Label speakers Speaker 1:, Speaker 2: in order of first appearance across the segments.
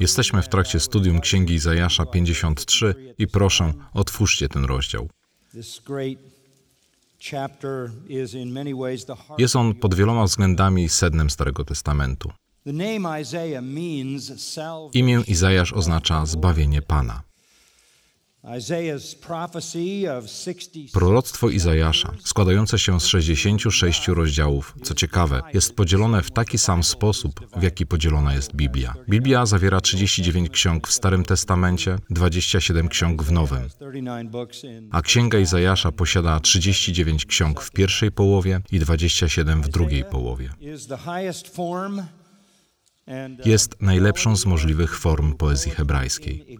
Speaker 1: Jesteśmy w trakcie studium Księgi Izajasza 53 i proszę, otwórzcie ten rozdział. Jest on pod wieloma względami sednem Starego Testamentu. Imię Izajasz oznacza zbawienie Pana. Proroctwo Izajasza, składające się z 66 rozdziałów, co ciekawe, jest podzielone w taki sam sposób, w jaki podzielona jest Biblia. Biblia zawiera 39 ksiąg w Starym Testamencie, 27 ksiąg w Nowym, a Księga Izajasza posiada 39 ksiąg w pierwszej połowie i 27 w drugiej połowie. Jest najlepszą z możliwych form poezji hebrajskiej.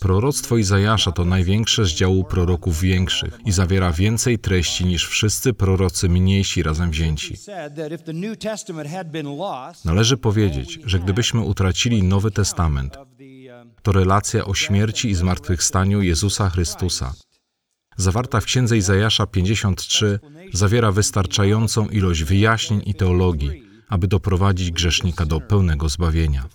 Speaker 1: Proroctwo Izajasza to największe z działu proroków większych i zawiera więcej treści niż wszyscy prorocy mniejsi razem wzięci. Należy powiedzieć, że gdybyśmy utracili Nowy Testament, to relacja o śmierci i zmartwychwstaniu Jezusa Chrystusa, zawarta w księdze Izajasza 53, zawiera wystarczającą ilość wyjaśnień i teologii, aby doprowadzić grzesznika do pełnego zbawienia.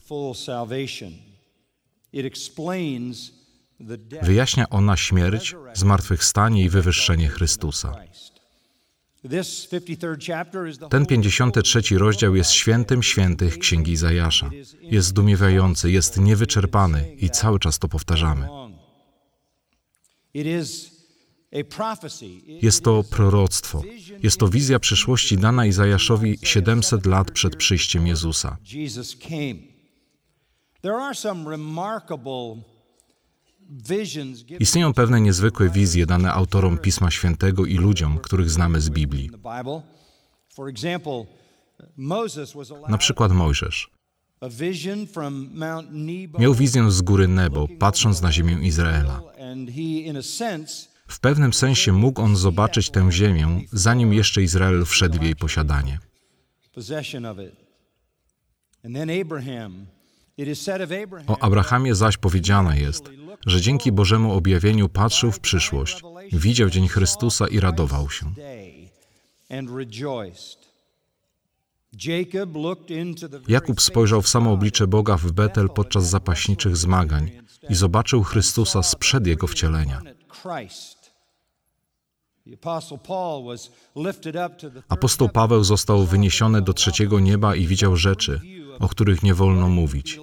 Speaker 1: Wyjaśnia ona śmierć, zmartwychwstanie i wywyższenie Chrystusa. Ten 53 rozdział jest świętym świętych Księgi Izajasza. Jest zdumiewający, jest niewyczerpany i cały czas to powtarzamy. Jest to proroctwo. Jest to wizja przyszłości dana Izajaszowi 700 lat przed przyjściem Jezusa. Istnieją pewne niezwykłe wizje dane autorom Pisma Świętego i ludziom, których znamy z Biblii. Na przykład Mojżesz. Miał wizję z góry Nebo, patrząc na ziemię Izraela. W pewnym sensie mógł on zobaczyć tę ziemię, zanim jeszcze Izrael wszedł w jej posiadanie. O Abrahamie zaś powiedziane jest, że dzięki Bożemu objawieniu patrzył w przyszłość, widział dzień Chrystusa i radował się. Jakub spojrzał w samo oblicze Boga w Betel podczas zapaśniczych zmagań i zobaczył Chrystusa sprzed jego wcielenia. Apostoł Paweł został wyniesiony do trzeciego nieba i widział rzeczy, o których nie wolno mówić.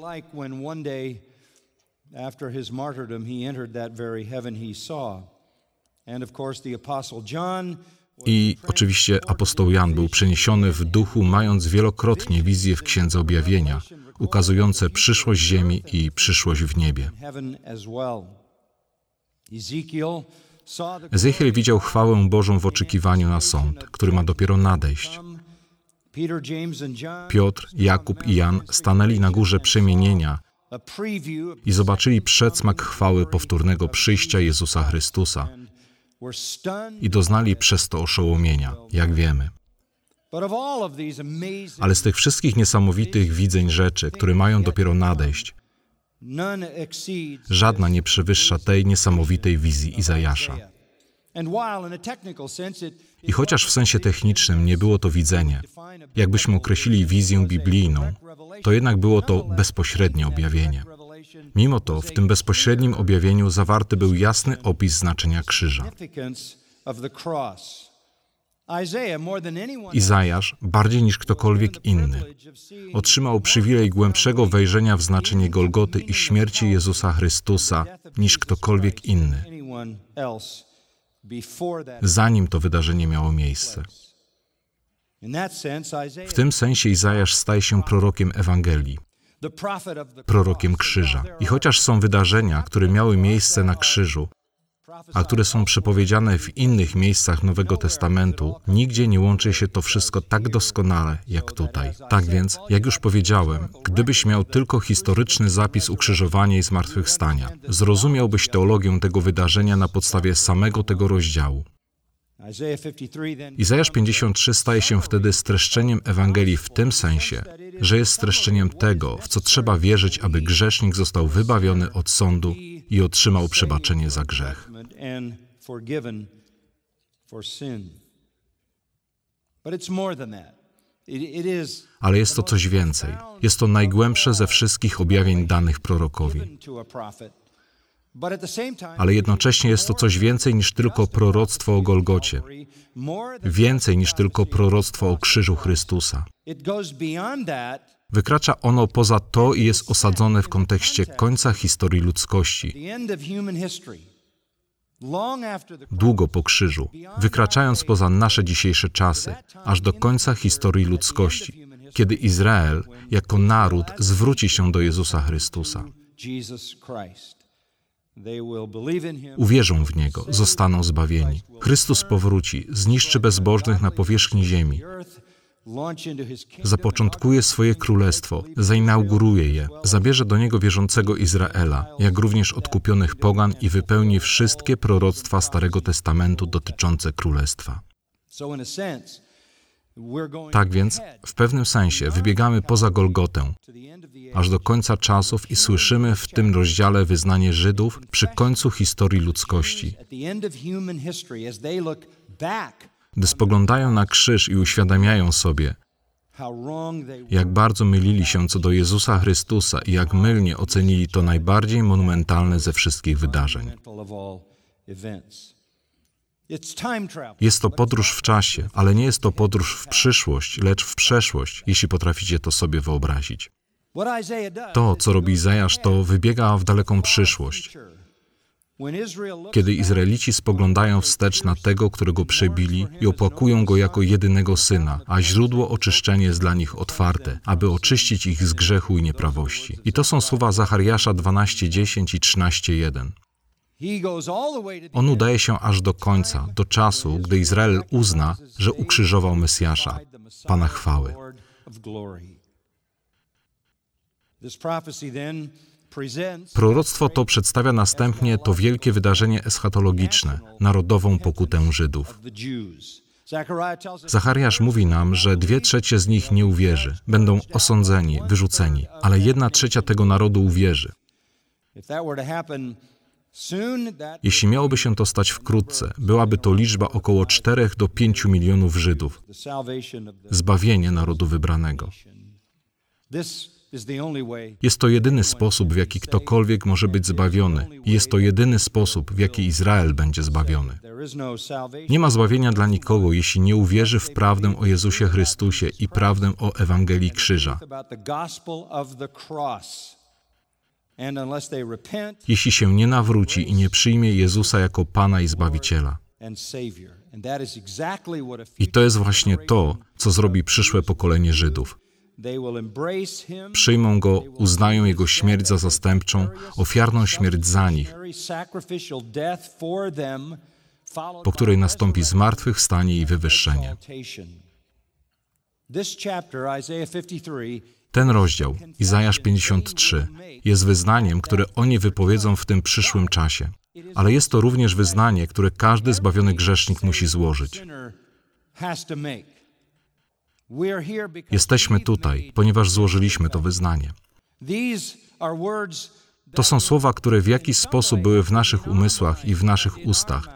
Speaker 1: I oczywiście apostoł Jan był przeniesiony w duchu, mając wielokrotnie wizje w Księdze Objawienia, ukazujące przyszłość ziemi i przyszłość w niebie. Ezechiel widział chwałę Bożą w oczekiwaniu na sąd, który ma dopiero nadejść. Piotr, Jakub i Jan stanęli na górze przemienienia i zobaczyli przedsmak chwały powtórnego przyjścia Jezusa Chrystusa i doznali przez to oszołomienia, jak wiemy. Ale z tych wszystkich niesamowitych widzeń rzeczy, które mają dopiero nadejść, Żadna nie przewyższa tej niesamowitej wizji Izajasza. I chociaż w sensie technicznym nie było to widzenie, jakbyśmy określili wizję biblijną, to jednak było to bezpośrednie objawienie. Mimo to w tym bezpośrednim objawieniu zawarty był jasny opis znaczenia krzyża. Izajasz, bardziej niż ktokolwiek inny, otrzymał przywilej głębszego wejrzenia w znaczenie Golgoty i śmierci Jezusa Chrystusa niż ktokolwiek inny, zanim to wydarzenie miało miejsce. W tym sensie Izajasz staje się prorokiem Ewangelii, prorokiem krzyża. I chociaż są wydarzenia, które miały miejsce na krzyżu, a które są przepowiedziane w innych miejscach Nowego Testamentu, nigdzie nie łączy się to wszystko tak doskonale jak tutaj. Tak więc, jak już powiedziałem, gdybyś miał tylko historyczny zapis ukrzyżowania i zmartwychwstania, zrozumiałbyś teologię tego wydarzenia na podstawie samego tego rozdziału. Izajasz 53 staje się wtedy streszczeniem Ewangelii w tym sensie, że jest streszczeniem tego, w co trzeba wierzyć, aby grzesznik został wybawiony od sądu i otrzymał przebaczenie za grzech. Ale jest to coś więcej. Jest to najgłębsze ze wszystkich objawień danych prorokowi. Ale jednocześnie jest to coś więcej niż tylko proroctwo o Golgocie, więcej niż tylko proroctwo o krzyżu Chrystusa. Wykracza ono poza to i jest osadzone w kontekście końca historii ludzkości. Długo po krzyżu, wykraczając poza nasze dzisiejsze czasy, aż do końca historii ludzkości, kiedy Izrael jako naród zwróci się do Jezusa Chrystusa. Uwierzą w Niego, zostaną zbawieni. Chrystus powróci, zniszczy bezbożnych na powierzchni ziemi, zapoczątkuje swoje królestwo, zainauguruje je, zabierze do niego wierzącego Izraela, jak również odkupionych pogan i wypełni wszystkie proroctwa Starego Testamentu dotyczące królestwa. Tak więc, w pewnym sensie, wybiegamy poza Golgotę, aż do końca czasów i słyszymy w tym rozdziale wyznanie Żydów przy końcu historii ludzkości. Gdy spoglądają na krzyż i uświadamiają sobie, jak bardzo mylili się co do Jezusa Chrystusa i jak mylnie ocenili to najbardziej monumentalne ze wszystkich wydarzeń. Jest to podróż w czasie, ale nie jest to podróż w przyszłość, lecz w przeszłość, jeśli potraficie to sobie wyobrazić. To, co robi Izajasz, to wybiega w daleką przyszłość. Kiedy Izraelici spoglądają wstecz na tego, którego przebili i opłakują go jako jedynego syna, a źródło oczyszczenia jest dla nich otwarte, aby oczyścić ich z grzechu i nieprawości. I to są słowa Zachariasza 12:10 i 13:1. On udaje się aż do końca, do czasu, gdy Izrael uzna, że ukrzyżował Mesjasza, Pana chwały. Proroctwo to przedstawia następnie to wielkie wydarzenie eschatologiczne, narodową pokutę Żydów. Zachariasz mówi nam, że dwie trzecie z nich nie uwierzy, będą osądzeni, wyrzuceni, ale jedna trzecia tego narodu uwierzy. Jeśli miałoby się to stać wkrótce, byłaby to liczba około 4 do 5 milionów Żydów. Zbawienie narodu wybranego. Jest to jedyny sposób, w jaki ktokolwiek może być zbawiony, jest to jedyny sposób, w jaki Izrael będzie zbawiony. Nie ma zbawienia dla nikogo, jeśli nie uwierzy w prawdę o Jezusie Chrystusie i prawdę o Ewangelii Krzyża. Jeśli się nie nawróci i nie przyjmie Jezusa jako Pana i Zbawiciela. I to jest właśnie to, co zrobi przyszłe pokolenie Żydów. Przyjmą go, uznają jego śmierć za zastępczą, ofiarną śmierć za nich, po której nastąpi zmartwychwstanie i wywyższenie. Ten rozdział, Izajasz 53, jest wyznaniem, które oni wypowiedzą w tym przyszłym czasie. Ale jest to również wyznanie, które każdy zbawiony grzesznik musi złożyć. Jesteśmy tutaj, ponieważ złożyliśmy to wyznanie. To są słowa, które w jakiś sposób były w naszych umysłach i w naszych ustach.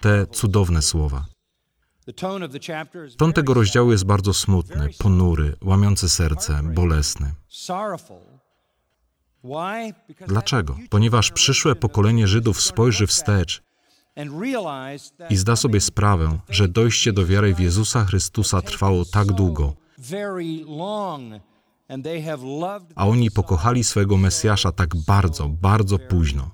Speaker 1: Te cudowne słowa. Ton tego rozdziału jest bardzo smutny, ponury, łamiący serce, bolesny. Dlaczego? Ponieważ przyszłe pokolenie Żydów spojrzy wstecz i zda sobie sprawę, że dojście do wiary w Jezusa Chrystusa trwało tak długo, a oni pokochali swojego Mesjasza tak bardzo, bardzo późno.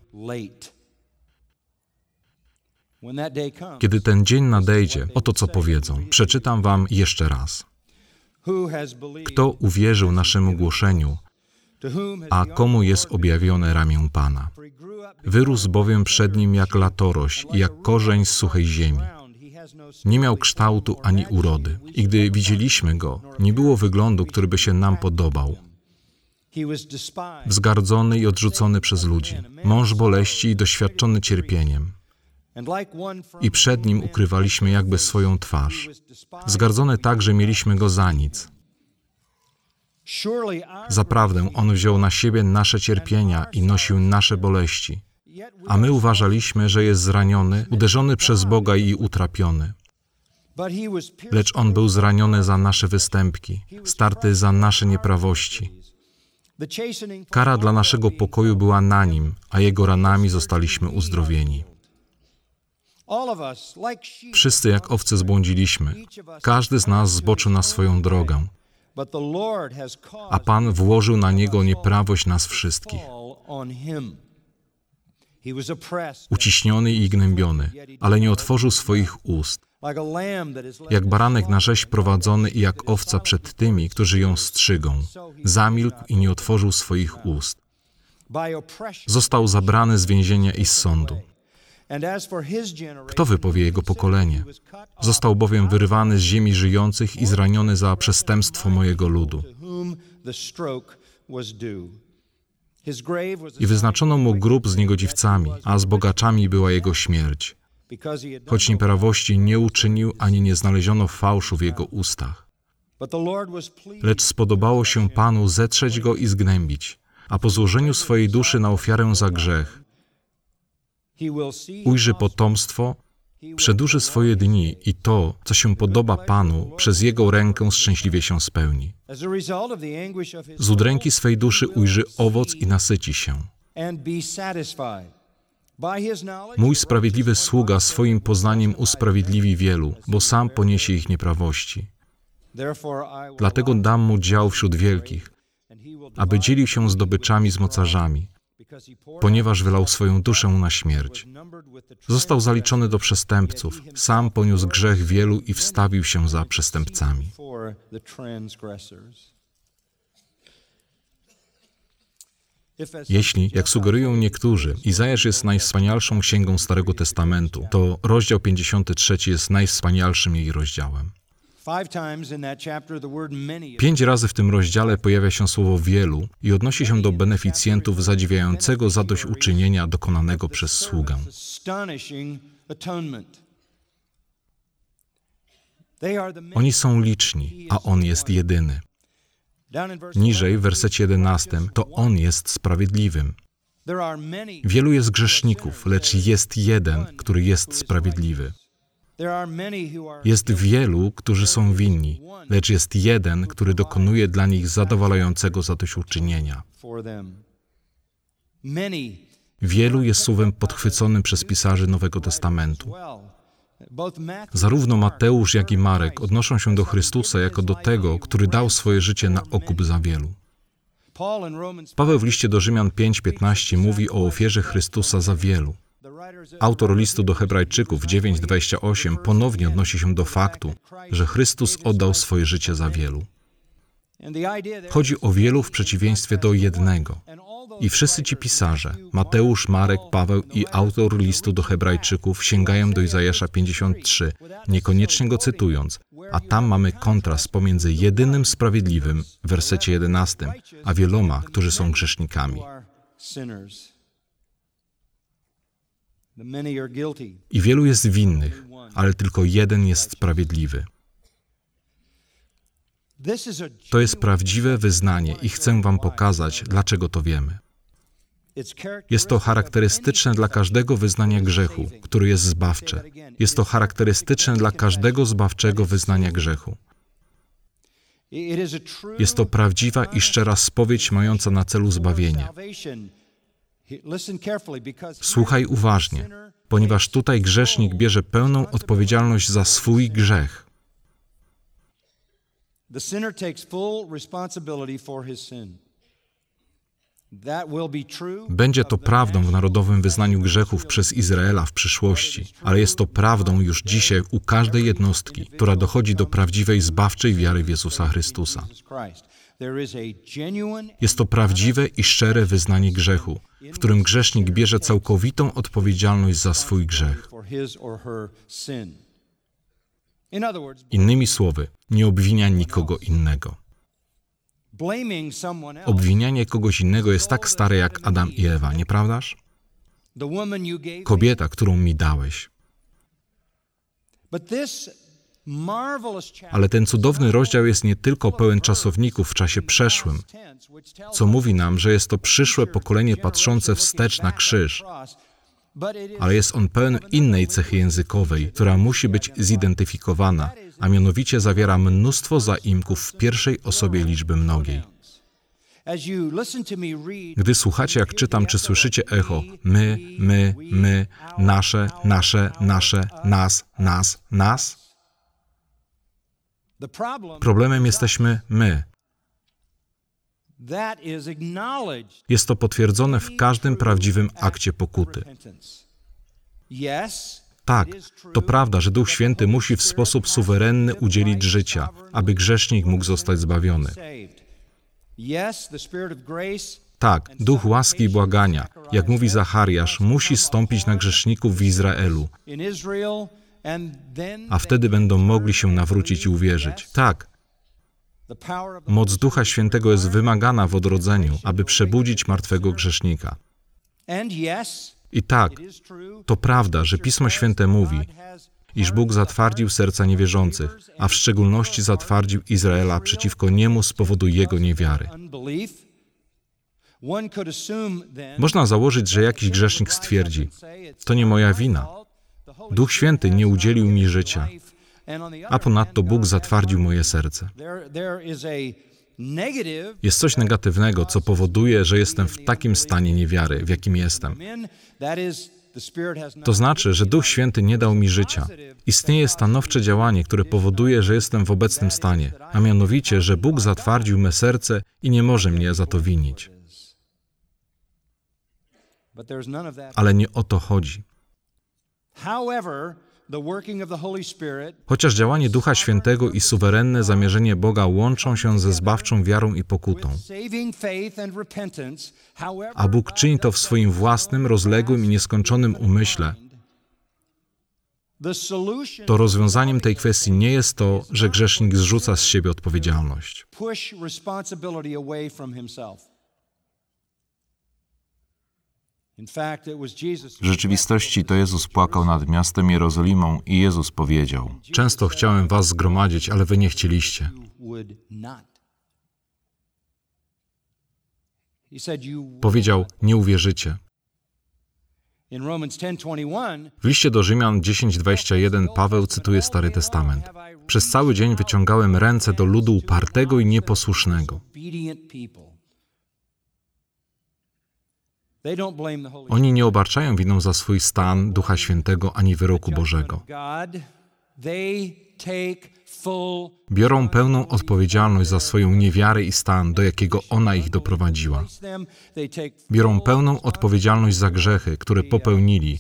Speaker 1: Kiedy ten dzień nadejdzie, oto co powiedzą. Przeczytam wam jeszcze raz. Kto uwierzył naszemu głoszeniu, a komu jest objawione ramię Pana? Wyrósł bowiem przed nim jak latorość i jak korzeń z suchej ziemi. Nie miał kształtu ani urody. I gdy widzieliśmy go, nie było wyglądu, który by się nam podobał. Wzgardzony i odrzucony przez ludzi, mąż boleści i doświadczony cierpieniem. I przed nim ukrywaliśmy jakby swoją twarz. Zgardzony tak, że mieliśmy go za nic. Zaprawdę On wziął na siebie nasze cierpienia i nosił nasze boleści. A my uważaliśmy, że jest zraniony, uderzony przez Boga i utrapiony. Lecz On był zraniony za nasze występki, starty za nasze nieprawości. Kara dla naszego pokoju była na Nim, a Jego ranami zostaliśmy uzdrowieni. Wszyscy jak owce zbłądziliśmy. Każdy z nas zboczył na swoją drogę. A Pan włożył na Niego nieprawość nas wszystkich. Uciśniony i gnębiony, ale nie otworzył swoich ust. Jak baranek na rzeź prowadzony i jak owca przed tymi, którzy ją strzygą. Zamilkł i nie otworzył swoich ust. Został zabrany z więzienia i z sądu. Kto wypowie jego pokolenie? Został bowiem wyrywany z ziemi żyjących i zraniony za przestępstwo mojego ludu. I wyznaczono mu grób z niegodziwcami, a z bogaczami była jego śmierć. Choć nieprawości nie uczynił, ani nie znaleziono fałszu w jego ustach. Lecz spodobało się Panu zetrzeć go i zgnębić, a po złożeniu swojej duszy na ofiarę za grzech ujrzy potomstwo, przedłuży swoje dni i to, co się podoba Panu, przez Jego rękę szczęśliwie się spełni. Z udręki swej duszy ujrzy owoc i nasyci się. Mój sprawiedliwy sługa swoim poznaniem usprawiedliwi wielu, bo sam poniesie ich nieprawości. Dlatego dam mu dział wśród wielkich, aby dzielił się zdobyczami z mocarzami, ponieważ wylał swoją duszę na śmierć. Został zaliczony do przestępców, sam poniósł grzech wielu i wstawił się za przestępcami. Jeśli, jak sugerują niektórzy, Izajasz jest najwspanialszą księgą Starego Testamentu, to rozdział 53 jest najwspanialszym jej rozdziałem. Pięć razy w tym rozdziale pojawia się słowo wielu i odnosi się do beneficjentów zadziwiającego zadośćuczynienia dokonanego przez sługę. Oni są liczni, a On jest jedyny. Niżej, w wersecie 11, to On jest sprawiedliwym. Wielu jest grzeszników, lecz jest jeden, który jest sprawiedliwy. Jest wielu, którzy są winni, lecz jest jeden, który dokonuje dla nich zadowalającego zadośćuczynienia. Wielu jest słowem podchwyconym przez pisarzy Nowego Testamentu. Zarówno Mateusz, jak i Marek odnoszą się do Chrystusa jako do tego, który dał swoje życie na okup za wielu. Paweł w liście do Rzymian 5:15 mówi o ofierze Chrystusa za wielu. Autor listu do Hebrajczyków 9:28 ponownie odnosi się do faktu, że Chrystus oddał swoje życie za wielu. Chodzi o wielu w przeciwieństwie do jednego. I wszyscy ci pisarze, Mateusz, Marek, Paweł i autor listu do Hebrajczyków sięgają do Izajasza 53, niekoniecznie go cytując, a tam mamy kontrast pomiędzy jedynym sprawiedliwym w wersecie 11, a wieloma, którzy są grzesznikami. I wielu jest winnych, ale tylko jeden jest sprawiedliwy. To jest prawdziwe wyznanie i chcę Wam pokazać, dlaczego to wiemy. Jest to charakterystyczne dla każdego wyznania grzechu, który jest zbawcze. Jest to charakterystyczne dla każdego zbawczego wyznania grzechu. Jest to prawdziwa i szczera spowiedź mająca na celu zbawienie. Słuchaj uważnie, ponieważ tutaj grzesznik bierze pełną odpowiedzialność za swój grzech. The sinner takes full responsibility for his sin. Będzie to prawdą w narodowym wyznaniu grzechów przez Izraela w przyszłości, ale jest to prawdą już dzisiaj u każdej jednostki, która dochodzi do prawdziwej zbawczej wiary w Jezusa Chrystusa. Jest to prawdziwe i szczere wyznanie grzechu, w którym grzesznik bierze całkowitą odpowiedzialność za swój grzech. Innymi słowy, nie obwinia nikogo innego. Obwinianie kogoś innego jest tak stare jak Adam i Ewa, nieprawdaż? Kobieta, którą mi dałeś. Ale ten cudowny rozdział jest nie tylko pełen czasowników w czasie przeszłym, co mówi nam, że jest to przyszłe pokolenie patrzące wstecz na krzyż, ale jest on pełen innej cechy językowej, która musi być zidentyfikowana, a mianowicie zawiera mnóstwo zaimków w pierwszej osobie liczby mnogiej. Gdy słuchacie, jak czytam, czy słyszycie echo my, my, my, nasze, nasze, nasze, nas, nas, nas? Problemem jesteśmy my. Jest to potwierdzone w każdym prawdziwym akcie pokuty. Tak, to prawda, że Duch Święty musi w sposób suwerenny udzielić życia, aby grzesznik mógł zostać zbawiony. Tak, duch łaski i błagania, jak mówi Zachariasz, musi stąpić na grzeszników w Izraelu, a wtedy będą mogli się nawrócić i uwierzyć. Tak, moc Ducha Świętego jest wymagana w odrodzeniu, aby przebudzić martwego grzesznika. I tak, to prawda, że Pismo Święte mówi, iż Bóg zatwardził serca niewierzących, a w szczególności zatwardził Izraela przeciwko niemu z powodu jego niewiary. Można założyć, że jakiś grzesznik stwierdzi: To nie moja wina. Duch Święty nie udzielił mi życia, a ponadto Bóg zatwardził moje serce. Jest coś negatywnego, co powoduje, że jestem w takim stanie niewiary, w jakim jestem. To znaczy, że Duch Święty nie dał mi życia. Istnieje stanowcze działanie, które powoduje, że jestem w obecnym stanie, a mianowicie, że Bóg zatwardził me serce i nie może mnie za to winić. Ale nie o to chodzi. Chociaż działanie Ducha Świętego i suwerenne zamierzenie Boga łączą się ze zbawczą wiarą i pokutą, a Bóg czyni to w swoim własnym, rozległym i nieskończonym umyśle, to rozwiązaniem tej kwestii nie jest to, że grzesznik zrzuca z siebie odpowiedzialność.
Speaker 2: W rzeczywistości to Jezus płakał nad miastem Jerozolimą i Jezus powiedział:
Speaker 1: Często chciałem was zgromadzić, ale wy nie chcieliście. Powiedział: Nie uwierzycie. W liście do Rzymian 10:21 Paweł cytuje Stary Testament. Przez cały dzień wyciągałem ręce do ludu upartego i nieposłusznego. Oni nie obarczają winą za swój stan Ducha Świętego ani wyroku Bożego. Biorą pełną odpowiedzialność za swoją niewiarę i stan, do jakiego ona ich doprowadziła. Biorą pełną odpowiedzialność za grzechy, które popełnili,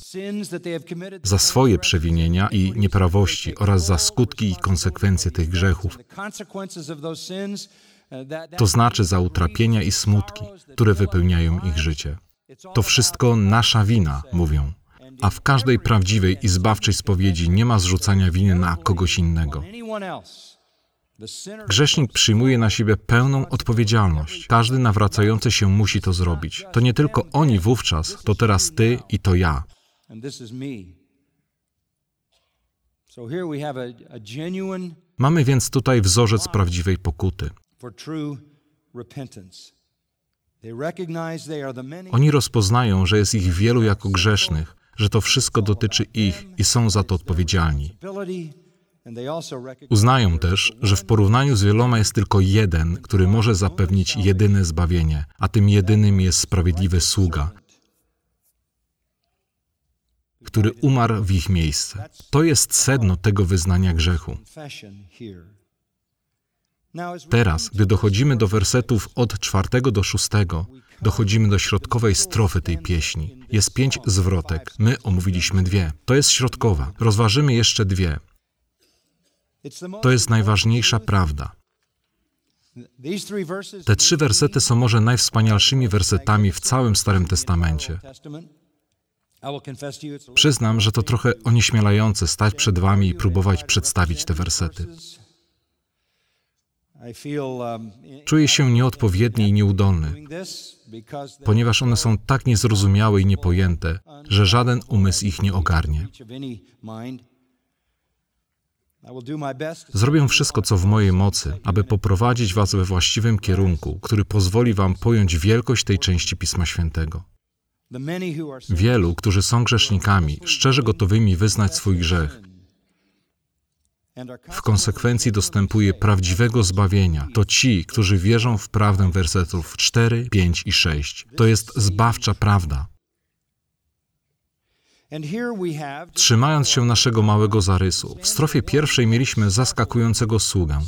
Speaker 1: za swoje przewinienia i nieprawości oraz za skutki i konsekwencje tych grzechów. To znaczy za utrapienia i smutki, które wypełniają ich życie. To wszystko nasza wina, mówią. A w każdej prawdziwej i zbawczej spowiedzi nie ma zrzucania winy na kogoś innego. Grzesznik przyjmuje na siebie pełną odpowiedzialność. Każdy nawracający się musi to zrobić. To nie tylko oni wówczas, to teraz ty i to ja. Mamy więc tutaj wzorzec prawdziwej pokuty. Oni rozpoznają, że jest ich wielu jako grzesznych, że to wszystko dotyczy ich i są za to odpowiedzialni. Uznają też, że w porównaniu z wieloma jest tylko jeden, który może zapewnić jedyne zbawienie, a tym jedynym jest sprawiedliwy sługa, który umarł w ich miejsce. To jest sedno tego wyznania grzechu. Teraz, gdy dochodzimy do wersetów od czwartego do szóstego, dochodzimy do środkowej strofy tej pieśni. Jest pięć zwrotek. My omówiliśmy dwie. To jest środkowa. Rozważymy jeszcze dwie. To jest najważniejsza prawda. Te trzy wersety są może najwspanialszymi wersetami w całym Starym Testamencie. Przyznam, że to trochę onieśmielające stać przed Wami i próbować przedstawić te wersety. Um, Czuję się nieodpowiedni i nieudolny, ponieważ one są tak niezrozumiałe i niepojęte, że żaden umysł ich nie ogarnie. Zrobię wszystko, co w mojej mocy, aby poprowadzić Was we właściwym kierunku, który pozwoli Wam pojąć wielkość tej części Pisma Świętego. Wielu, którzy są grzesznikami, szczerze gotowymi wyznać swój grzech, w konsekwencji dostępuje prawdziwego zbawienia. To ci, którzy wierzą w prawdę wersetów 4, 5 i 6. To jest zbawcza prawda. Trzymając się naszego małego zarysu, w strofie pierwszej mieliśmy zaskakującego sługę.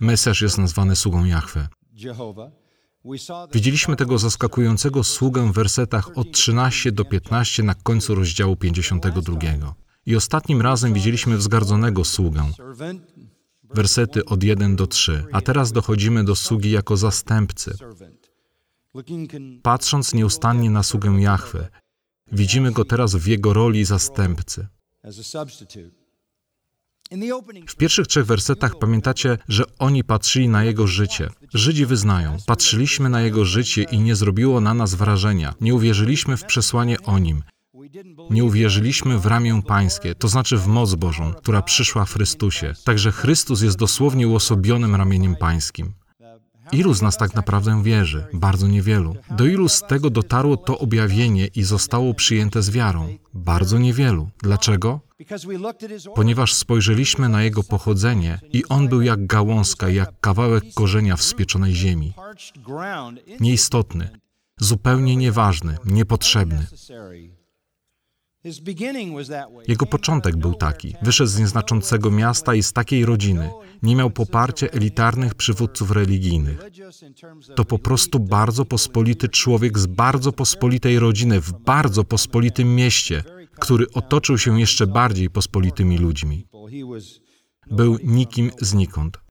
Speaker 1: Mesjasz jest nazwany sługą Jahwe. Widzieliśmy tego zaskakującego sługę w wersetach od 13 do 15 na końcu rozdziału 52. I ostatnim razem widzieliśmy wzgardzonego sługę. Wersety od 1 do 3. A teraz dochodzimy do sługi jako zastępcy. Patrząc nieustannie na sługę Jahwe, widzimy go teraz w jego roli zastępcy. W pierwszych trzech wersetach pamiętacie, że oni patrzyli na jego życie. Żydzi wyznają: Patrzyliśmy na jego życie i nie zrobiło na nas wrażenia. Nie uwierzyliśmy w przesłanie o nim. Nie uwierzyliśmy w ramię Pańskie, to znaczy w moc Bożą, która przyszła w Chrystusie. Także Chrystus jest dosłownie uosobionym ramieniem Pańskim. Ilu z nas tak naprawdę wierzy? Bardzo niewielu. Do ilu z tego dotarło to objawienie i zostało przyjęte z wiarą? Bardzo niewielu. Dlaczego? Ponieważ spojrzeliśmy na jego pochodzenie i on był jak gałązka, jak kawałek korzenia w spieczonej ziemi. Nieistotny, zupełnie nieważny, niepotrzebny. Jego początek był taki. Wyszedł z nieznaczącego miasta i z takiej rodziny. Nie miał poparcia elitarnych przywódców religijnych. To po prostu bardzo pospolity człowiek z bardzo pospolitej rodziny w bardzo pospolitym mieście, który otoczył się jeszcze bardziej pospolitymi ludźmi. Był nikim znikąd.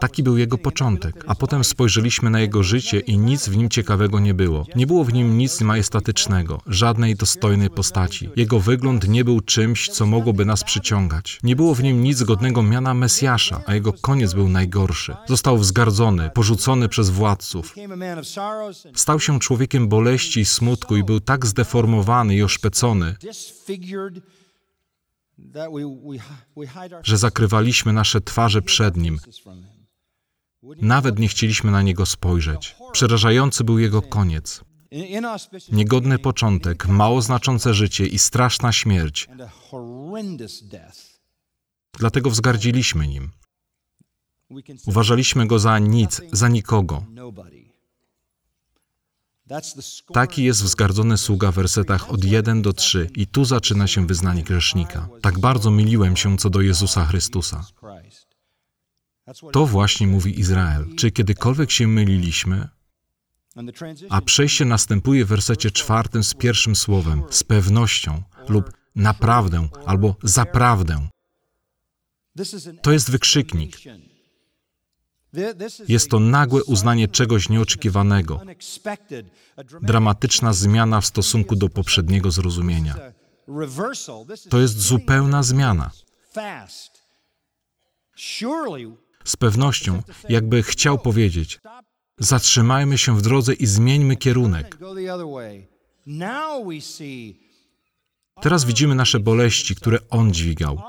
Speaker 1: Taki był jego początek, a potem spojrzeliśmy na jego życie i nic w nim ciekawego nie było. Nie było w nim nic majestatycznego, żadnej dostojnej postaci. Jego wygląd nie był czymś, co mogłoby nas przyciągać. Nie było w nim nic godnego miana Mesjasza, a jego koniec był najgorszy. Został wzgardzony, porzucony przez władców. Stał się człowiekiem boleści i smutku i był tak zdeformowany i oszpecony, że zakrywaliśmy nasze twarze przed Nim. Nawet nie chcieliśmy na Niego spojrzeć. Przerażający był Jego koniec. Niegodny początek, mało znaczące życie i straszna śmierć. Dlatego wzgardziliśmy Nim. Uważaliśmy Go za nic, za nikogo. Taki jest wzgardzony sługa w wersetach od 1 do 3 i tu zaczyna się wyznanie grzesznika. Tak bardzo myliłem się co do Jezusa Chrystusa. To właśnie mówi Izrael. Czy kiedykolwiek się myliliśmy? A przejście następuje w wersecie czwartym z pierwszym słowem, z pewnością lub naprawdę albo zaprawdę. To jest wykrzyknik. Jest to nagłe uznanie czegoś nieoczekiwanego, dramatyczna zmiana w stosunku do poprzedniego zrozumienia. To jest zupełna zmiana. Z pewnością, jakby chciał powiedzieć, zatrzymajmy się w drodze i zmieńmy kierunek. Teraz widzimy nasze boleści, które On dźwigał.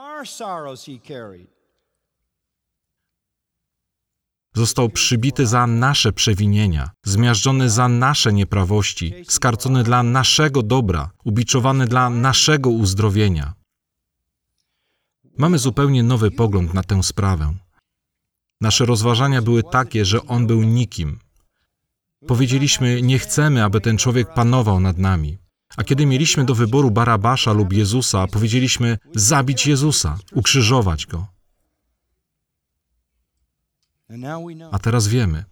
Speaker 1: Został przybity za nasze przewinienia, zmiażdżony za nasze nieprawości, skarcony dla naszego dobra, ubiczowany dla naszego uzdrowienia. Mamy zupełnie nowy pogląd na tę sprawę. Nasze rozważania były takie, że on był nikim. Powiedzieliśmy, nie chcemy, aby ten człowiek panował nad nami. A kiedy mieliśmy do wyboru Barabasza lub Jezusa, powiedzieliśmy zabić Jezusa, ukrzyżować go. A teraz wiemy.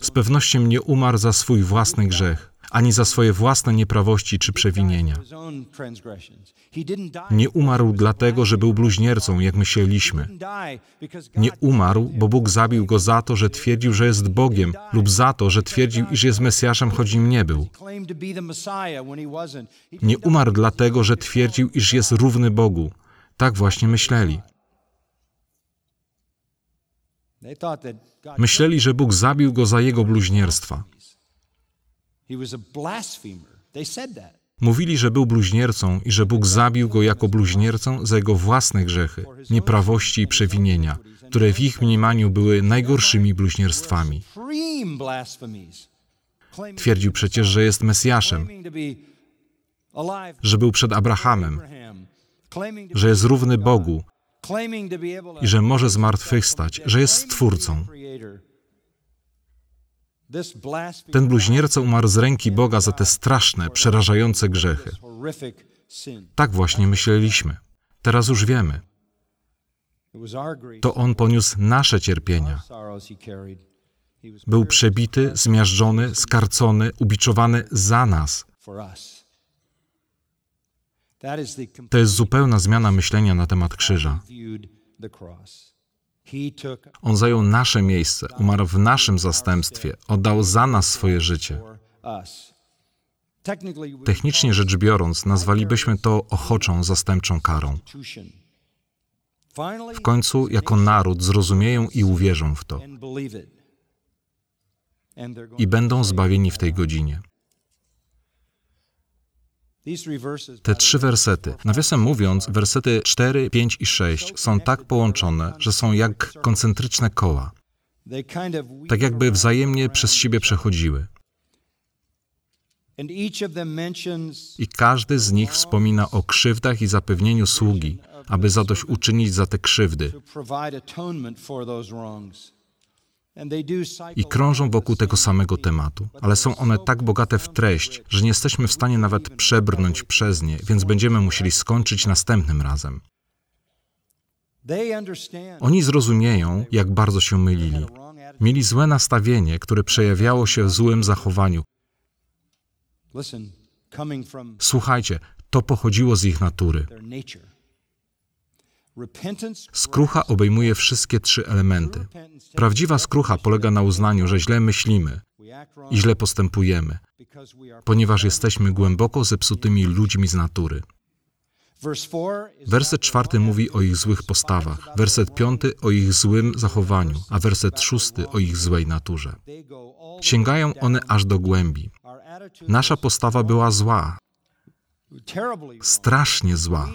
Speaker 1: Z pewnością nie umarł za swój własny grzech, ani za swoje własne nieprawości czy przewinienia. Nie umarł dlatego, że był bluźniercą, jak myśleliśmy. Nie umarł, bo Bóg zabił go za to, że twierdził, że jest Bogiem, lub za to, że twierdził, iż jest Mesjaszem, choć nim nie był. Nie umarł dlatego, że twierdził, iż jest równy Bogu. Tak właśnie myśleli. Myśleli, że Bóg zabił go za jego bluźnierstwa. Mówili, że był bluźniercą i że Bóg zabił go jako bluźniercą za jego własne grzechy, nieprawości i przewinienia, które w ich mniemaniu były najgorszymi bluźnierstwami. Twierdził przecież, że jest Mesjaszem, że był przed Abrahamem, że jest równy Bogu i że może zmartwychwstać, że jest Stwórcą. Ten bluźnierca umarł z ręki Boga za te straszne, przerażające grzechy. Tak właśnie myśleliśmy. Teraz już wiemy. To On poniósł nasze cierpienia. Był przebity, zmiażdżony, skarcony, ubiczowany za nas. To jest zupełna zmiana myślenia na temat krzyża. On zajął nasze miejsce, umarł w naszym zastępstwie, oddał za nas swoje życie. Technicznie rzecz biorąc, nazwalibyśmy to ochoczą zastępczą karą. W końcu, jako naród, zrozumieją i uwierzą w to. I będą zbawieni w tej godzinie. Te trzy wersety, nawiasem mówiąc, wersety 4, 5 i 6 są tak połączone, że są jak koncentryczne koła, tak jakby wzajemnie przez siebie przechodziły. I każdy z nich wspomina o krzywdach i zapewnieniu sługi, aby zadośćuczynić za te krzywdy. I krążą wokół tego samego tematu, ale są one tak bogate w treść, że nie jesteśmy w stanie nawet przebrnąć przez nie, więc będziemy musieli skończyć następnym razem. Oni zrozumieją, jak bardzo się mylili. Mieli złe nastawienie, które przejawiało się w złym zachowaniu. Słuchajcie, to pochodziło z ich natury. Skrucha obejmuje wszystkie trzy elementy. Prawdziwa skrucha polega na uznaniu, że źle myślimy i źle postępujemy, ponieważ jesteśmy głęboko zepsutymi ludźmi z natury. Werset czwarty mówi o ich złych postawach, werset piąty o ich złym zachowaniu, a werset szósty o ich złej naturze. Sięgają one aż do głębi. Nasza postawa była zła, strasznie zła.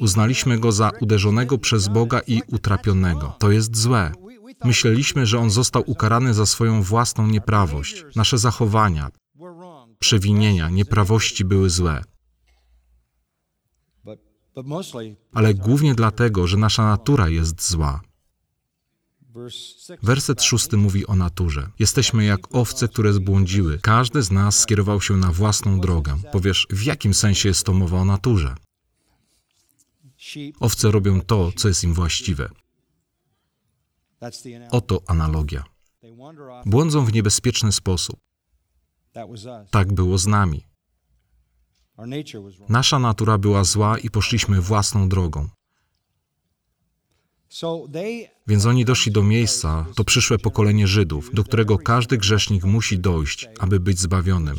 Speaker 1: Uznaliśmy go za uderzonego przez Boga i utrapionego. To jest złe. Myśleliśmy, że on został ukarany za swoją własną nieprawość. Nasze zachowania, przewinienia, nieprawości były złe. Ale głównie dlatego, że nasza natura jest zła. Werset szósty mówi o naturze. Jesteśmy jak owce, które zbłądziły. Każdy z nas skierował się na własną drogę. Powiesz, w jakim sensie jest to mowa o naturze? Owce robią to, co jest im właściwe. Oto analogia. Błądzą w niebezpieczny sposób. Tak było z nami. Nasza natura była zła i poszliśmy własną drogą. Więc oni doszli do miejsca, to przyszłe pokolenie Żydów, do którego każdy grzesznik musi dojść, aby być zbawionym,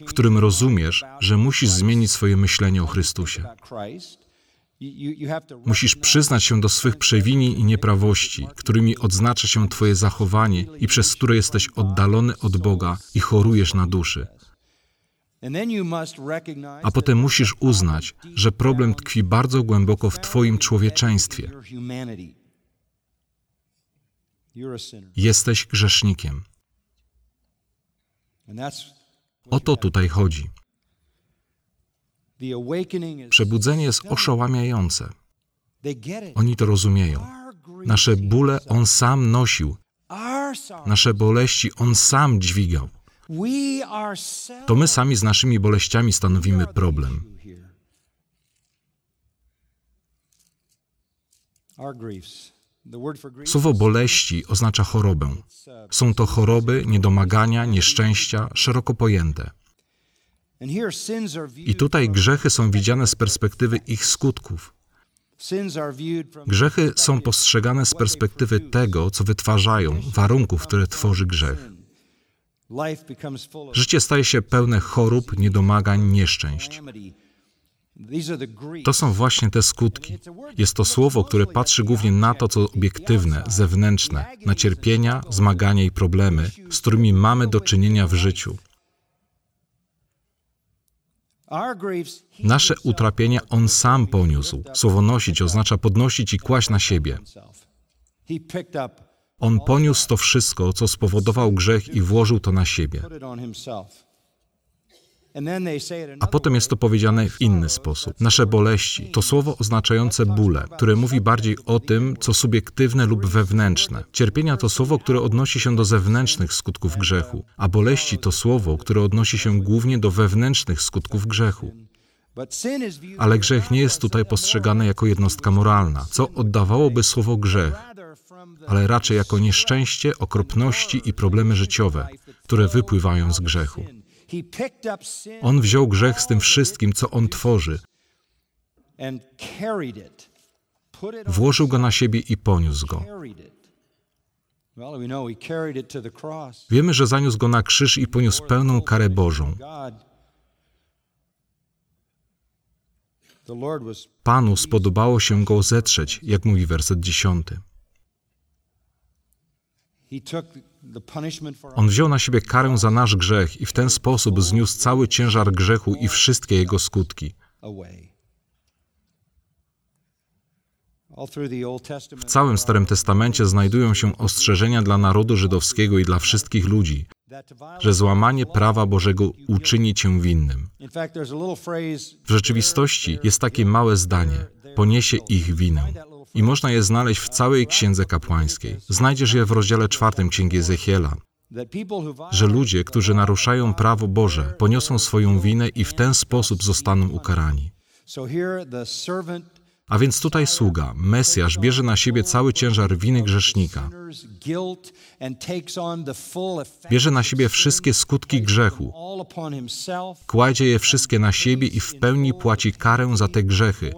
Speaker 1: w którym rozumiesz, że musisz zmienić swoje myślenie o Chrystusie. Musisz przyznać się do swych przewinień i nieprawości, którymi odznacza się Twoje zachowanie i przez które jesteś oddalony od Boga i chorujesz na duszy. A potem musisz uznać, że problem tkwi bardzo głęboko w Twoim człowieczeństwie. Jesteś grzesznikiem. O to tutaj chodzi. Przebudzenie jest oszałamiające. Oni to rozumieją. Nasze bóle On sam nosił. Nasze boleści On sam dźwigał. To my sami z naszymi boleściami stanowimy problem. Słowo boleści oznacza chorobę. Są to choroby, niedomagania, nieszczęścia, szeroko pojęte. I tutaj grzechy są widziane z perspektywy ich skutków. Grzechy są postrzegane z perspektywy tego, co wytwarzają, warunków, które tworzy grzech. Życie staje się pełne chorób, niedomagań, nieszczęść. To są właśnie te skutki. Jest to słowo, które patrzy głównie na to, co obiektywne, zewnętrzne, na cierpienia, zmagania i problemy, z którymi mamy do czynienia w życiu. Nasze utrapienia On sam poniósł. Słowo nosić oznacza podnosić i kłaść na siebie. On poniósł to wszystko, co spowodował grzech i włożył to na siebie. A potem jest to powiedziane w inny sposób. Nasze boleści to słowo oznaczające bóle, które mówi bardziej o tym, co subiektywne lub wewnętrzne. Cierpienia to słowo, które odnosi się do zewnętrznych skutków grzechu, a boleści to słowo, które odnosi się głównie do wewnętrznych skutków grzechu. Ale grzech nie jest tutaj postrzegany jako jednostka moralna, co oddawałoby słowo grzech, ale raczej jako nieszczęście, okropności i problemy życiowe, które wypływają z grzechu. On wziął grzech z tym wszystkim, co on tworzy, włożył go na siebie i poniósł go. Wiemy, że zaniósł go na krzyż i poniósł pełną karę Bożą. Panu spodobało się go zetrzeć, jak mówi werset dziesiąty. On wziął na siebie karę za nasz grzech i w ten sposób zniósł cały ciężar grzechu i wszystkie jego skutki. W całym Starym Testamencie znajdują się ostrzeżenia dla narodu żydowskiego i dla wszystkich ludzi, że złamanie prawa Bożego uczyni cię winnym. W rzeczywistości jest takie małe zdanie: poniesie ich winę. I można je znaleźć w całej Księdze Kapłańskiej. Znajdziesz je w rozdziale czwartym Księgi Ezechiela. Że ludzie, którzy naruszają prawo Boże, poniosą swoją winę i w ten sposób zostaną ukarani. A więc tutaj sługa, Mesjasz, bierze na siebie cały ciężar winy grzesznika. Bierze na siebie wszystkie skutki grzechu. Kładzie je wszystkie na siebie i w pełni płaci karę za te grzechy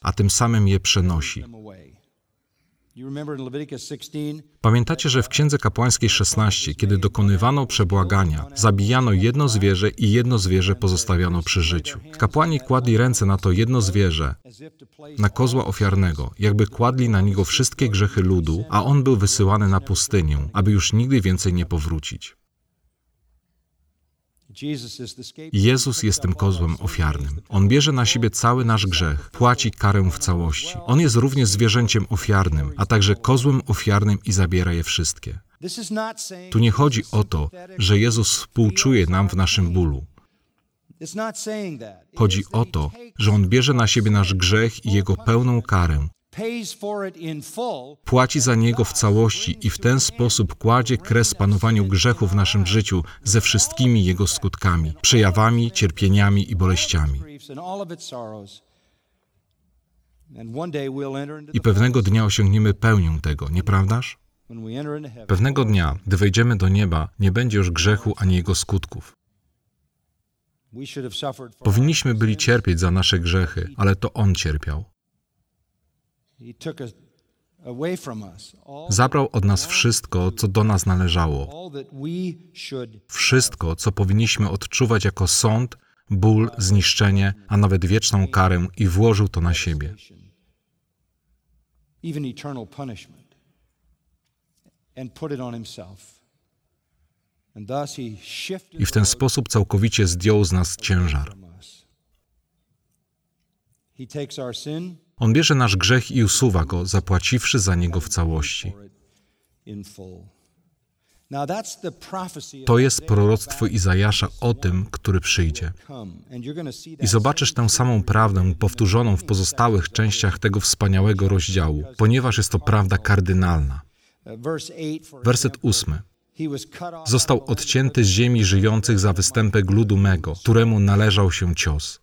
Speaker 1: a tym samym je przenosi. Pamiętacie, że w Księdze Kapłańskiej 16, kiedy dokonywano przebłagania, zabijano jedno zwierzę i jedno zwierzę pozostawiano przy życiu. Kapłani kładli ręce na to jedno zwierzę, na kozła ofiarnego, jakby kładli na niego wszystkie grzechy ludu, a on był wysyłany na pustynię, aby już nigdy więcej nie powrócić. Jezus jest tym kozłem ofiarnym. On bierze na siebie cały nasz grzech, płaci karę w całości. On jest również zwierzęciem ofiarnym, a także kozłem ofiarnym i zabiera je wszystkie. Tu nie chodzi o to, że Jezus współczuje nam w naszym bólu. Chodzi o to, że On bierze na siebie nasz grzech i Jego pełną karę, płaci za niego w całości i w ten sposób kładzie kres panowaniu grzechu w naszym życiu ze wszystkimi jego skutkami, przejawami, cierpieniami i boleściami. I pewnego dnia osiągniemy pełnię tego, nieprawdaż? Pewnego dnia, gdy wejdziemy do nieba, nie będzie już grzechu ani jego skutków. Powinniśmy byli cierpieć za nasze grzechy, ale to On cierpiał. Zabrał od nas wszystko, co do nas należało. Wszystko, co powinniśmy odczuwać jako sąd, ból, zniszczenie, a nawet wieczną karę i włożył to na siebie. I w ten sposób całkowicie zdjął z nas ciężar. On bierze nasz grzech i usuwa go, zapłaciwszy za niego w całości. To jest proroctwo Izajasza o tym, który przyjdzie. I zobaczysz tę samą prawdę powtórzoną w pozostałych częściach tego wspaniałego rozdziału, ponieważ jest to prawda kardynalna. Werset ósmy. Został odcięty z ziemi żyjących za występek ludu mego, któremu należał się cios.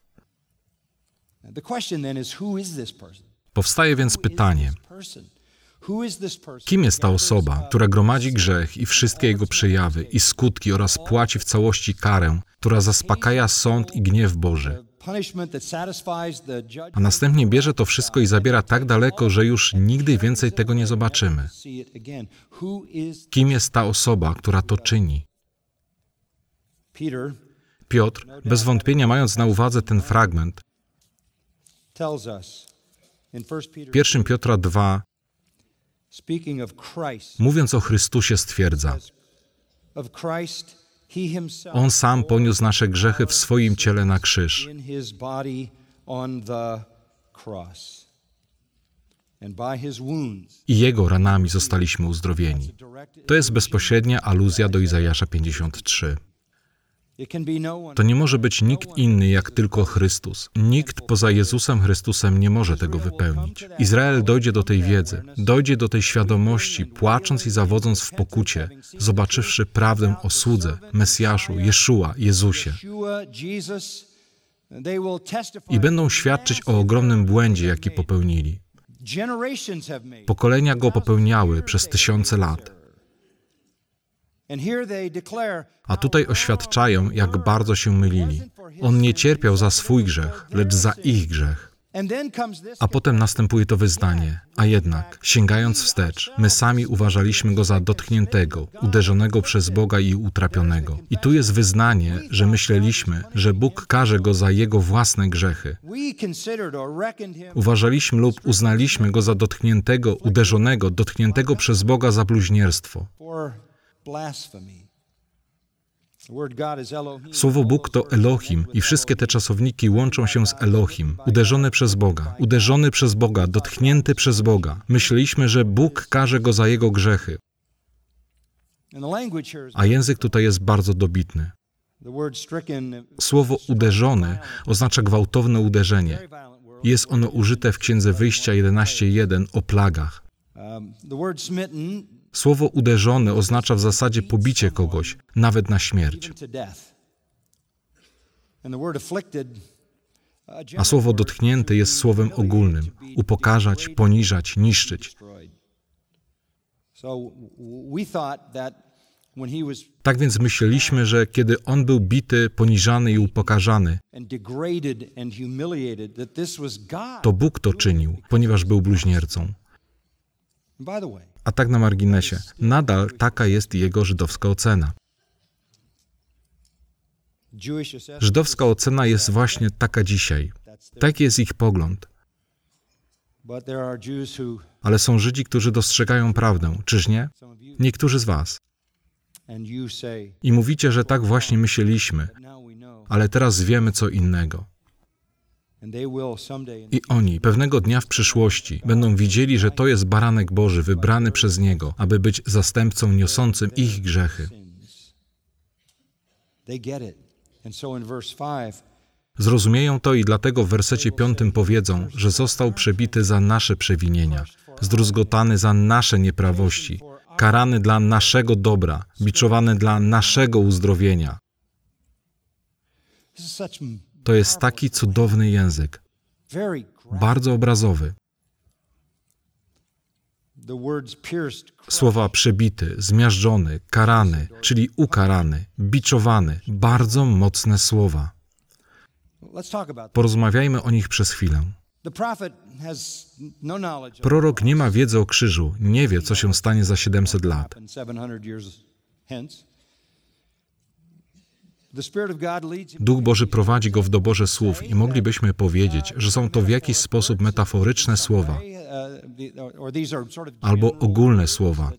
Speaker 1: Powstaje więc pytanie, kim jest ta osoba, która gromadzi grzech i wszystkie jego przejawy i skutki oraz płaci w całości karę, która zaspokaja sąd i gniew Boży? A następnie bierze to wszystko i zabiera tak daleko, że już nigdy więcej tego nie zobaczymy. Kim jest ta osoba, która to czyni? Piotr, bez wątpienia mając na uwadze ten fragment, 1 Piotra 2, mówiąc o Chrystusie, stwierdza: On sam poniósł nasze grzechy w swoim ciele na krzyż. I Jego ranami zostaliśmy uzdrowieni. To jest bezpośrednia aluzja do Izajasza 53.
Speaker 3: it can be no one
Speaker 1: To nie może być nikt inny jak tylko Chrystus. Nikt poza Jezusem Chrystusem nie może tego wypełnić. Izrael dojdzie do tej wiedzy, dojdzie do tej świadomości, płacząc i zawodząc w pokucie, zobaczywszy prawdę o słudze, Mesjaszu, Jeszua, Jezusie. I będą świadczyć o ogromnym błędzie, jaki popełnili. Pokolenia go popełniały przez tysiące lat. A tutaj oświadczają, jak bardzo się mylili. On nie cierpiał za swój grzech, lecz za ich grzech. A potem następuje to wyznanie. A jednak, sięgając wstecz, my sami uważaliśmy go za dotkniętego, uderzonego przez Boga i utrapionego. I tu jest wyznanie, że myśleliśmy, że Bóg karze go za jego własne grzechy. Uważaliśmy lub uznaliśmy go za dotkniętego, uderzonego, dotkniętego przez Boga za bluźnierstwo. Słowo Bóg to Elohim i wszystkie te czasowniki łączą się z Elohim. Uderzony przez Boga, uderzony przez Boga, dotknięty przez Boga. Myśleliśmy, że Bóg karze go za jego grzechy, a język tutaj jest bardzo dobitny. Słowo uderzony oznacza gwałtowne uderzenie. Jest ono użyte w Księdze Wyjścia 11.1 o plagach. Słowo uderzony oznacza w zasadzie pobicie kogoś, nawet na śmierć.
Speaker 3: a
Speaker 1: słowo dotknięty jest słowem ogólnym. Upokarzać, poniżać, niszczyć. Tak więc myśleliśmy, że kiedy on był bity, poniżany i upokarzany, to Bóg to czynił, ponieważ był bluźniercą. A tak na marginesie, nadal taka jest jego żydowska ocena. Żydowska ocena jest właśnie taka dzisiaj. Taki jest ich pogląd. Ale są Żydzi, którzy dostrzegają prawdę, czyż nie? Niektórzy z was. I mówicie, że tak właśnie myśleliśmy, ale teraz wiemy co innego. I oni pewnego dnia w przyszłości będą widzieli, że to jest baranek Boży wybrany przez Niego, aby być zastępcą niosącym ich grzechy.
Speaker 3: sins. They get it. And so in verse 5,
Speaker 1: Zrozumieją to i dlatego w wersecie piątym powiedzą, że został przebity za nasze przewinienia, zdruzgotany za nasze nieprawości, karany dla naszego dobra, biczowany dla naszego uzdrowienia. To jest taki cudowny język, bardzo obrazowy. Słowa przebity, zmiażdżony, karany, czyli ukarany, biczowany, bardzo mocne słowa. Porozmawiajmy o nich przez chwilę.
Speaker 3: No
Speaker 1: Prorok nie ma wiedzy o krzyżu, nie wie, co się stanie za 700 lat. Duch Boży prowadzi go w doborze słów i moglibyśmy powiedzieć, że są to w jakiś sposób metaforyczne słowa albo ogólne słowa,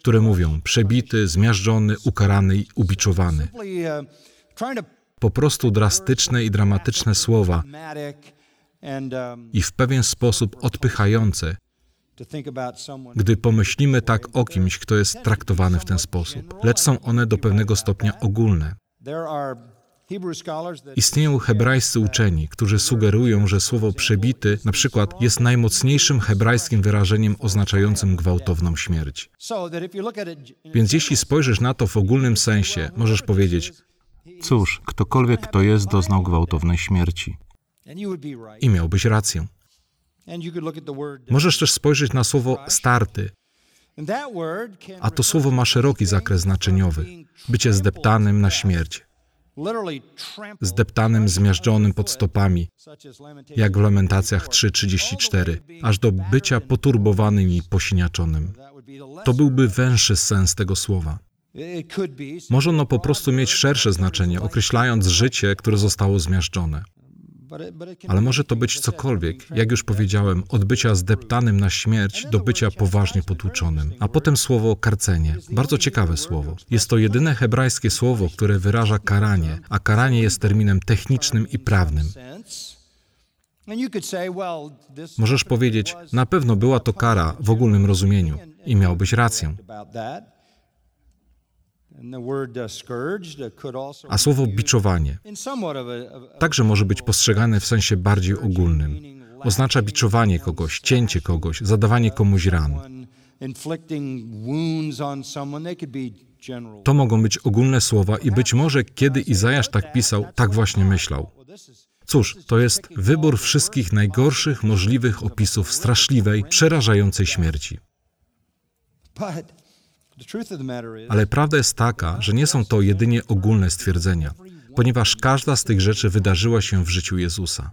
Speaker 1: które mówią przebity, zmiażdżony, ukarany i ubiczowany.
Speaker 3: uh,
Speaker 1: Po prostu drastyczne i dramatyczne słowa
Speaker 3: um,
Speaker 1: i w pewien sposób odpychające, gdy pomyślimy tak o kimś, kto jest traktowany w ten sposób. Lecz są one do pewnego stopnia ogólne. Istnieją hebrajscy uczeni, którzy sugerują, że słowo przebity na przykład jest najmocniejszym hebrajskim wyrażeniem oznaczającym gwałtowną śmierć. Więc jeśli spojrzysz na to w ogólnym sensie, możesz powiedzieć,
Speaker 2: Cóż, ktokolwiek kto jest, doznał gwałtownej śmierci.
Speaker 1: i miałbyś rację. Możesz też spojrzeć na słowo starty, a to słowo ma szeroki zakres znaczeniowy. Bycie zdeptanym na śmierć, zdeptanym, zmiażdżonym pod stopami, jak w Lamentacjach 3:34, aż do bycia poturbowanym i posiniaczonym. To byłby węższy sens tego słowa. Może ono po prostu mieć szersze znaczenie, określając życie, które zostało zmiażdżone. Ale może to być cokolwiek, jak już powiedziałem, od bycia zdeptanym na śmierć do bycia poważnie potłuczonym. A potem słowo karcenie. Bardzo ciekawe słowo. Jest to jedyne hebrajskie słowo, które wyraża karanie, a karanie jest terminem technicznym i prawnym. Możesz powiedzieć, na pewno była to kara w ogólnym rozumieniu i miałbyś rację. A słowo biczowanie także może być postrzegane w sensie bardziej ogólnym. Oznacza biczowanie kogoś, cięcie kogoś, zadawanie komuś ran. To mogą być ogólne słowa i być może kiedy Izajasz tak pisał, tak właśnie myślał. Cóż, to jest wybór wszystkich najgorszych możliwych opisów straszliwej, przerażającej śmierci. Ale prawda jest taka, że nie są to jedynie ogólne stwierdzenia, ponieważ każda z tych rzeczy wydarzyła się w życiu Jezusa.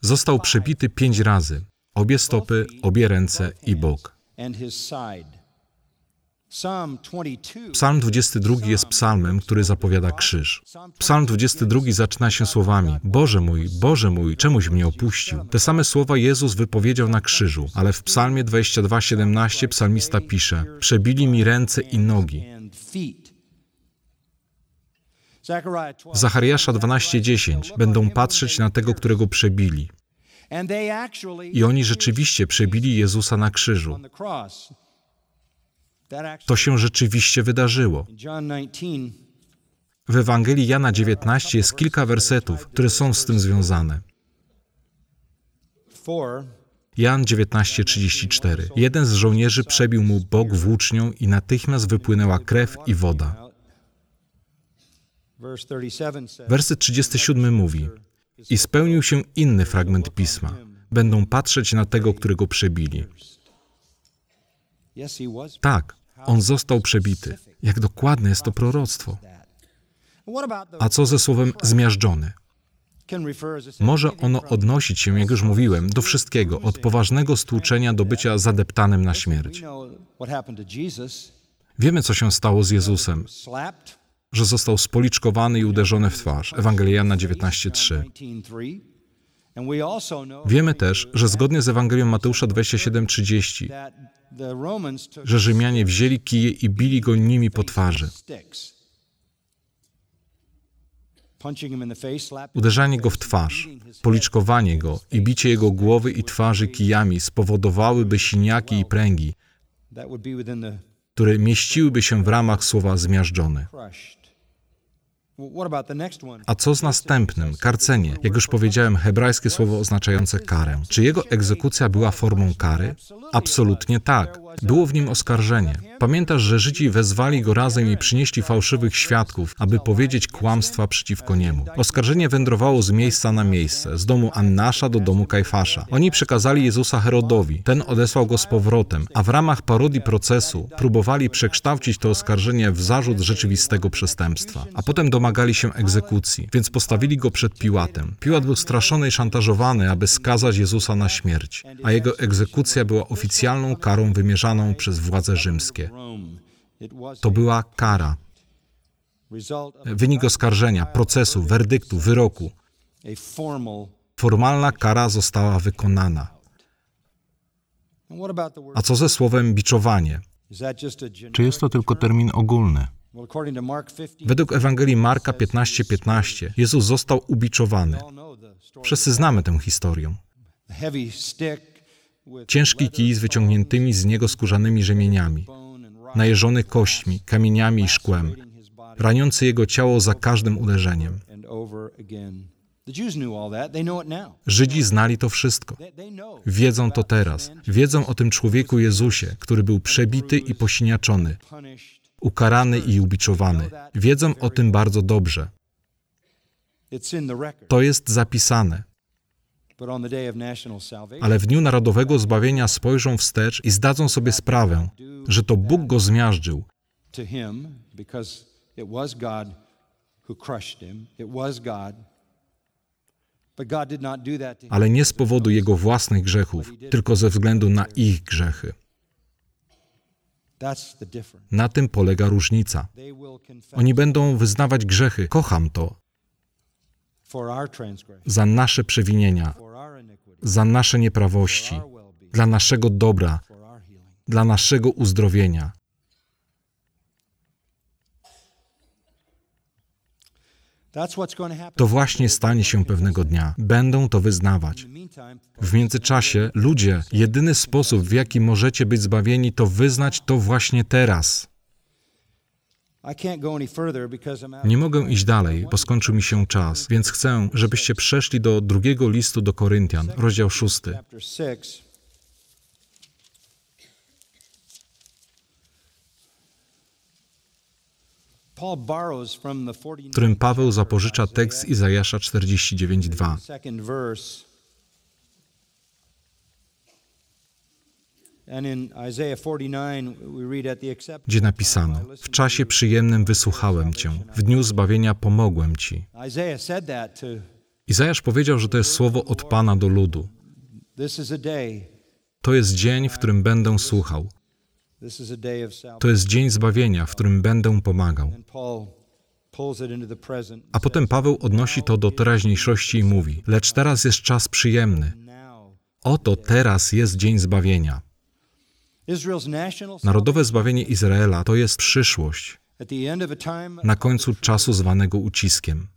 Speaker 1: Został przebity pięć razy obie stopy, obie ręce i bok. Psalm 22 jest psalmem, który zapowiada krzyż. Psalm 22 zaczyna się słowami: Boże mój, Boże mój, czemuś mnie opuścił. Te same słowa Jezus wypowiedział na krzyżu, ale w Psalmie 22:17 psalmista pisze: Przebili mi ręce i nogi. Zachariasza 12:10 będą patrzeć na tego, którego przebili. I oni rzeczywiście przebili Jezusa na krzyżu. To się rzeczywiście wydarzyło. W Ewangelii Jana 19 jest kilka wersetów, które są z tym związane. Jan 19:34. Jeden z żołnierzy przebił mu bok włócznią i natychmiast wypłynęła krew i woda. Werset 37 mówi: I spełnił się inny fragment pisma. Będą patrzeć na tego, którego przebili. Tak, on został przebity. Jak dokładne jest to proroctwo. A co ze słowem zmiażdżony? Może ono odnosić się, jak już mówiłem, do wszystkiego, od poważnego stłuczenia do bycia zadeptanym na śmierć. Wiemy, co się stało z Jezusem, że został spoliczkowany i uderzony w twarz. Ewangelia Jana 19:3. Wiemy też, że zgodnie z Ewangelią Mateusza 27:30 że Rzymianie wzięli kije i bili go nimi po twarzy. Uderzanie go w twarz, policzkowanie go i bicie jego głowy i twarzy kijami spowodowałyby siniaki i pręgi, które mieściłyby się w ramach słowa zmiażdżony. A co z następnym? Karcenie. Jak już powiedziałem, hebrajskie słowo oznaczające karę. Czy jego egzekucja była formą kary? Absolutnie tak. Było w nim oskarżenie. Pamiętasz, że Żydzi wezwali go razem i przynieśli fałszywych świadków, aby powiedzieć kłamstwa przeciwko niemu. Oskarżenie wędrowało z miejsca na miejsce, z domu Annasza do domu Kajfasza. Oni przekazali Jezusa Herodowi. Ten odesłał go z powrotem, a w ramach parodii procesu próbowali przekształcić to oskarżenie w zarzut rzeczywistego przestępstwa. A potem domagali się egzekucji, więc postawili go przed Piłatem. Piłat był straszony i szantażowany, aby skazać Jezusa na śmierć, a jego egzekucja była oficjalną karą przez władze rzymskie. To była kara. Wynik oskarżenia, procesu, werdyktu, wyroku. Formalna kara została wykonana. A co ze słowem biczowanie?
Speaker 2: Czy jest to tylko termin ogólny?
Speaker 1: Według Ewangelii Marka 15:15 15, Jezus został ubiczowany. Wszyscy znamy tę historię. Ciężki kij z wyciągniętymi z niego skórzanymi rzemieniami, najeżony kośćmi, kamieniami i szkłem, raniący jego ciało za każdym uderzeniem. Żydzi znali to wszystko. Wiedzą to teraz. Wiedzą o tym człowieku Jezusie, który był przebity i posiniaczony, ukarany i ubiczowany. Wiedzą o tym bardzo dobrze. To jest zapisane. Ale w dniu narodowego zbawienia spojrzą wstecz i zdadzą sobie sprawę, że to Bóg go zmiażdżył. Ale nie z powodu jego własnych grzechów, tylko ze względu na ich grzechy. Na tym polega różnica. Oni będą wyznawać grzechy. Kocham to. za nasze przewinienia, za nasze nieprawości, dla naszego dobra, dla naszego uzdrowienia.
Speaker 3: To
Speaker 1: właśnie stanie się pewnego dnia. Będą to wyznawać. W międzyczasie, ludzie, jedyny sposób, w jaki możecie być zbawieni, to wyznać to właśnie teraz. Nie mogę iść dalej, bo skończył mi się czas, więc chcę, żebyście przeszli do drugiego listu do Koryntian, rozdział szósty.
Speaker 3: Chapter 6. Paul borrows from the 49th
Speaker 1: w którym Paweł zapożycza tekst Izajasza 49:2. Gdzie napisano: W czasie przyjemnym wysłuchałem cię, w dniu zbawienia pomogłem ci.
Speaker 3: you." Isaiah said that to
Speaker 1: Izajasz powiedział, że to jest słowo od Pana do ludu. To jest dzień, w którym będę słuchał. To jest dzień zbawienia, w którym będę pomagał. A potem Paweł odnosi to do teraźniejszości i mówi: Lecz teraz jest czas przyjemny. Oto teraz jest dzień zbawienia. Narodowe zbawienie Izraela to jest przyszłość, na końcu czasu zwanego uciskiem.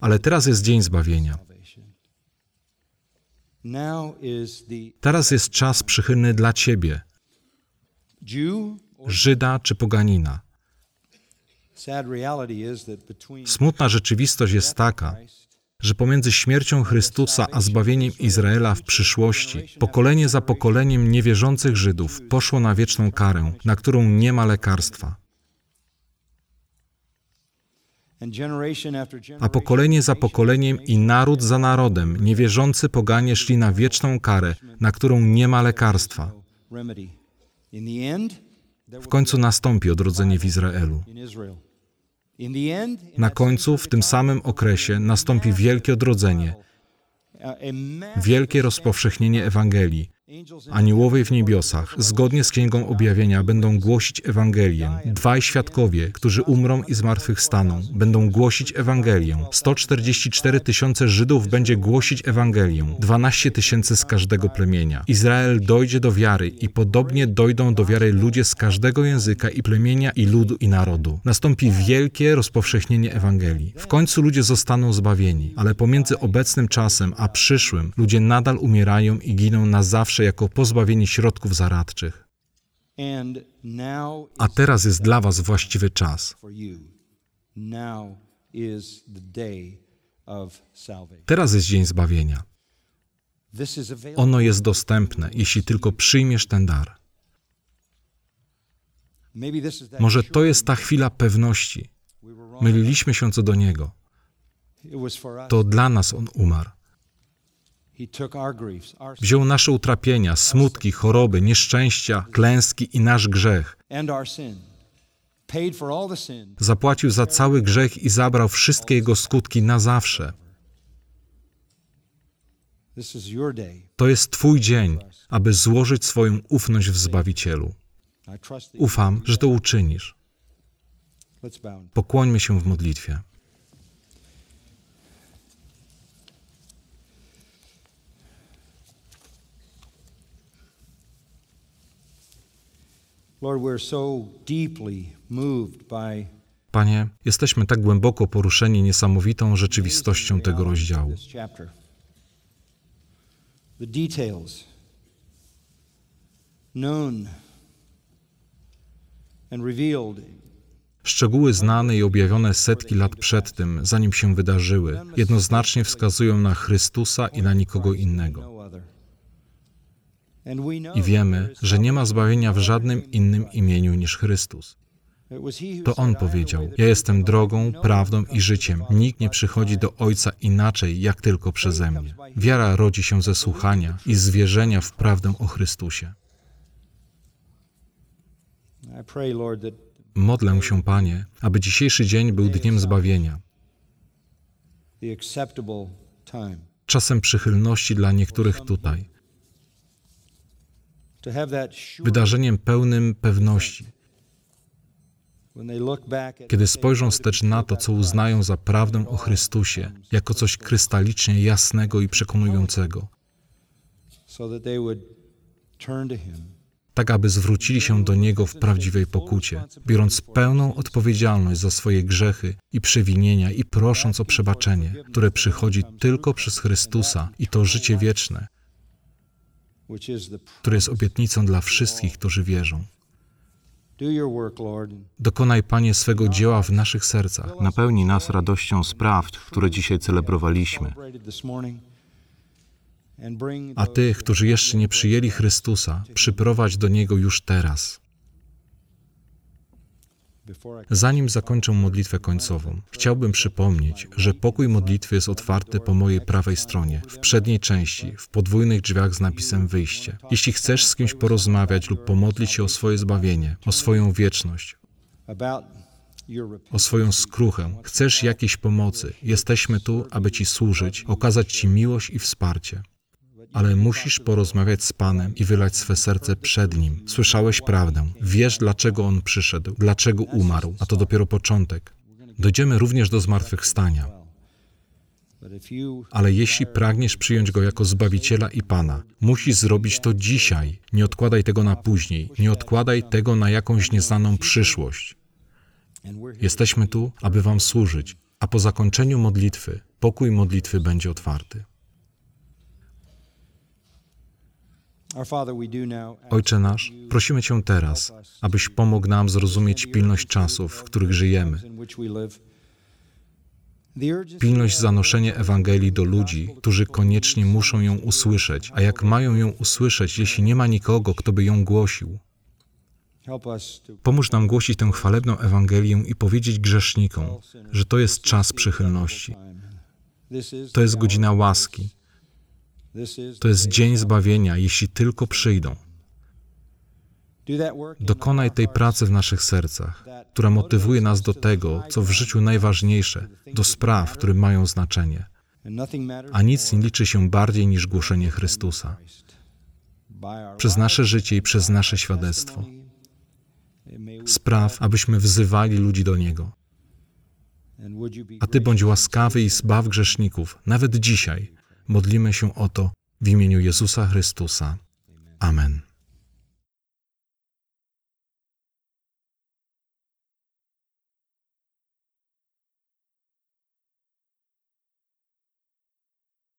Speaker 1: Ale teraz jest dzień zbawienia. Teraz jest czas przychylny dla ciebie. Żyda czy poganina. Smutna rzeczywistość jest taka, że pomiędzy śmiercią Chrystusa a zbawieniem Izraela w przyszłości, pokolenie za pokoleniem niewierzących Żydów poszło na wieczną karę, na którą nie ma lekarstwa. A pokolenie za pokoleniem i naród za narodem, niewierzący poganie szli na wieczną karę, na którą nie ma lekarstwa. W końcu nastąpi odrodzenie w Izraelu. Na końcu, w tym samym okresie, nastąpi wielkie odrodzenie, wielkie rozpowszechnienie Ewangelii. Aniołowie w niebiosach, zgodnie z Księgą Objawienia, będą głosić Ewangelię. Dwaj świadkowie, którzy umrą i zmartwychwstaną, będą głosić Ewangelię. 144 tysiące Żydów będzie głosić Ewangelię. 12 tysięcy z każdego plemienia. Izrael dojdzie do wiary i podobnie dojdą do wiary ludzie z każdego języka i plemienia i ludu i narodu. Nastąpi wielkie rozpowszechnienie Ewangelii. W końcu ludzie zostaną zbawieni, ale pomiędzy obecnym czasem a przyszłym ludzie nadal umierają i giną na zawsze jako pozbawieni środków zaradczych. A teraz jest dla was właściwy czas. Teraz jest dzień zbawienia. Ono jest dostępne, jeśli tylko przyjmiesz ten dar. Może to jest ta chwila pewności. Myliliśmy się co do Niego. To dla nas On umarł.
Speaker 3: He took our griefs, our sin,
Speaker 1: Wziął nasze utrapienia, smutki, choroby, nieszczęścia, klęski i nasz grzech. Zapłacił za cały grzech i zabrał wszystkie jego skutki na zawsze. To jest Twój dzień, aby złożyć swoją ufność w Zbawicielu. Ufam, że to uczynisz. Pokłońmy się w modlitwie. Panie, jesteśmy tak głęboko poruszeni niesamowitą rzeczywistością tego rozdziału. Szczegóły znane i objawione setki lat przed tym, zanim się wydarzyły, jednoznacznie wskazują na Chrystusa i na nikogo innego.
Speaker 3: no other. And we know
Speaker 1: I wiemy, że nie ma zbawienia w żadnym innym imieniu niż Chrystus. To On
Speaker 3: said, "I am the
Speaker 1: powiedział: Ja jestem drogą, prawdą i życiem. Nikt nie przychodzi do Ojca inaczej, jak tylko przeze mnie. Wiara rodzi się ze słuchania i zwierzenia w prawdę o Chrystusie. Modlę się, Panie, aby dzisiejszy dzień był dniem zbawienia, czasem przychylności dla niektórych tutaj,
Speaker 3: to have that sure
Speaker 1: wydarzeniem pełnym pewności, Kiedy spojrzą wstecz na to, co uznają za prawdę o Chrystusie, jako coś krystalicznie jasnego i przekonującego, tak aby zwrócili się do Niego w prawdziwej pokucie, biorąc pełną odpowiedzialność za swoje grzechy i przewinienia i prosząc o przebaczenie, które przychodzi tylko przez Chrystusa i to życie wieczne, które jest obietnicą dla wszystkich, którzy wierzą. Dokonaj, Panie, swego dzieła w naszych sercach.
Speaker 2: Napełni nas radością z prawd, które dzisiaj celebrowaliśmy.
Speaker 1: A tych, którzy jeszcze nie przyjęli Chrystusa, przyprowadź do Niego już teraz. Zanim zakończę modlitwę końcową, chciałbym przypomnieć, że pokój modlitwy jest otwarty po mojej prawej stronie, w przedniej części, w podwójnych drzwiach z napisem wyjście. Jeśli chcesz z kimś porozmawiać lub pomodlić się o swoje zbawienie, o swoją wieczność, o swoją skruchę, chcesz jakiejś pomocy, jesteśmy tu, aby Ci służyć, okazać Ci miłość i wsparcie. Ale musisz porozmawiać z Panem i wylać swe serce przed Nim. Słyszałeś prawdę. Wiesz, dlaczego On przyszedł, dlaczego umarł, a to dopiero początek. Dojdziemy również do zmartwychwstania. Ale jeśli pragniesz przyjąć Go jako Zbawiciela i Pana, musisz zrobić to dzisiaj. Nie odkładaj tego na później. Nie odkładaj tego na jakąś nieznaną przyszłość. Jesteśmy tu, aby Wam służyć, a po zakończeniu modlitwy, pokój modlitwy będzie otwarty.
Speaker 3: our Father, we do now ask
Speaker 1: Ojcze nasz, prosimy Cię teraz, abyś pomógł nam zrozumieć pilność czasów, w których żyjemy, pilność zanoszenia Ewangelii do ludzi, którzy koniecznie muszą ją usłyszeć, a jak mają ją usłyszeć, jeśli nie ma nikogo, kto by ją głosił? Pomóż nam głosić tę chwalebną Ewangelię i powiedzieć grzesznikom, że to jest czas przychylności, to jest godzina łaski, to jest dzień zbawienia, jeśli tylko przyjdą. Dokonaj tej pracy w naszych sercach, która motywuje nas do tego, co w życiu najważniejsze, do spraw, które mają znaczenie. A nic nie liczy się bardziej niż głoszenie Chrystusa. Przez nasze życie i przez nasze świadectwo. Spraw, abyśmy wzywali ludzi do Niego. A Ty bądź łaskawy i zbaw grzeszników, nawet dzisiaj. Modlimy się o to w imieniu Jezusa Chrystusa. Amen.